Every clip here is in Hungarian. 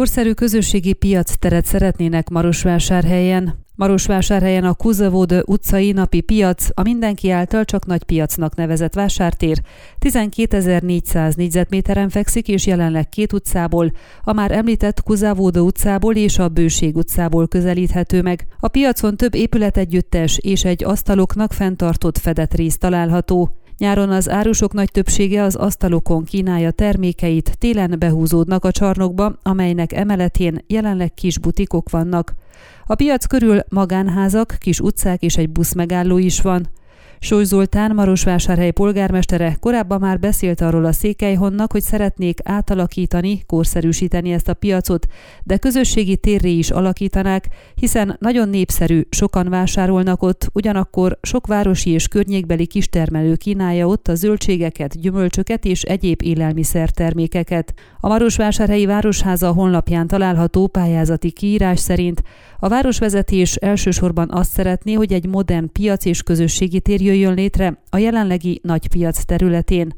Korszerű közösségi piacteret szeretnének Marosvásárhelyen. Marosvásárhelyen a Kuzavód utcai napi piac, a mindenki által csak nagy piacnak nevezett vásártér 12.400 négyzetméteren fekszik, és jelenleg két utcából, a már említett Kuzavód utcából és a Bőség utcából közelíthető meg. A piacon több épületegyüttes és egy asztaloknak fenntartott fedett rész található. Nyáron az árusok nagy többsége az asztalokon kínálja termékeit, télen behúzódnak a csarnokba, amelynek emeletén jelenleg kis butikok vannak. A piac körül magánházak, kis utcák és egy buszmegálló is van. Sós Zoltán, Marosvásárhely polgármestere korábban már beszélt arról a Székelyhonnak, hogy szeretnék átalakítani, korszerűsíteni ezt a piacot, de közösségi térré is alakítanák, hiszen nagyon népszerű, sokan vásárolnak ott, ugyanakkor sok városi és környékbeli kistermelő kínálja ott a zöldségeket, gyümölcsöket és egyéb élelmiszertermékeket. A Marosvásárhelyi Városháza honlapján található pályázati kiírás szerint a városvezetés elsősorban azt szeretné, hogy egy modern piac és közösségi tér jöjjön létre a jelenlegi nagypiac területén.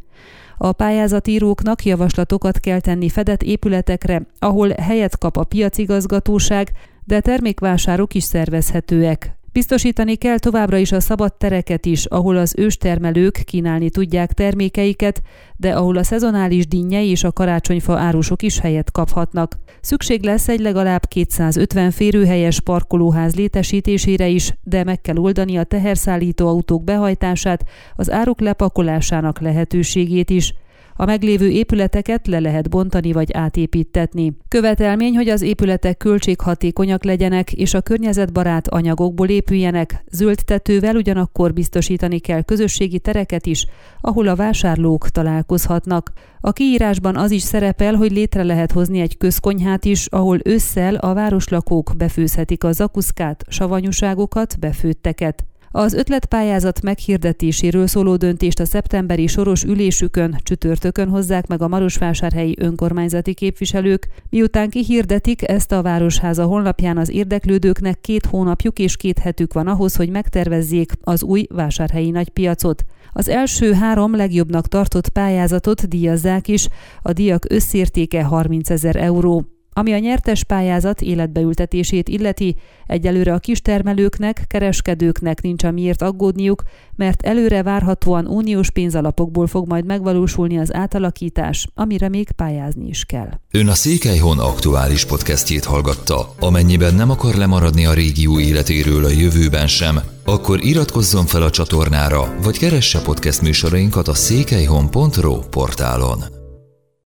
A pályázatíróknak javaslatokat kell tenni fedett épületekre, ahol helyet kap a piacigazgatóság, de termékvásárok is szervezhetőek. Biztosítani kell továbbra is a szabad tereket is, ahol az őstermelők kínálni tudják termékeiket, de ahol a szezonális dinnye és a karácsonyfa árusok is helyet kaphatnak. Szükség lesz egy legalább 250 férőhelyes parkolóház létesítésére is, de meg kell oldani a teherszállító autók behajtását, az áruk lepakolásának lehetőségét is. A meglévő épületeket le lehet bontani vagy átépítetni. Követelmény, hogy az épületek költséghatékonyak legyenek és a környezetbarát anyagokból épüljenek, zöld tetővel ugyanakkor biztosítani kell közösségi tereket is, ahol a vásárlók találkozhatnak. A kiírásban az is szerepel, hogy létre lehet hozni egy közkonyhát is, ahol ősszel a városlakók befőzhetik a zakuszkát, savanyúságokat, befőtteket. Az ötletpályázat meghirdetéséről szóló döntést a szeptemberi soros ülésükön csütörtökön hozzák meg a Marosvásárhelyi önkormányzati képviselők, miután kihirdetik ezt a Városháza honlapján az érdeklődőknek két hónapjuk és két hetük van ahhoz, hogy megtervezzék az új vásárhelyi nagypiacot. Az első három legjobbnak tartott pályázatot díjazzák is, a díjak összértéke 30 ezer euró. Ami a nyertes pályázat életbeültetését illeti, egyelőre a kistermelőknek, kereskedőknek nincs amiért aggódniuk, mert előre várhatóan uniós pénzalapokból fog majd megvalósulni az átalakítás, amire még pályázni is kell. Ön a Székelyhon aktuális podcastjét hallgatta. Amennyiben nem akar lemaradni a régió életéről a jövőben sem, akkor iratkozzon fel a csatornára, vagy keresse podcast műsorainkat a székelyhon.pro portálon.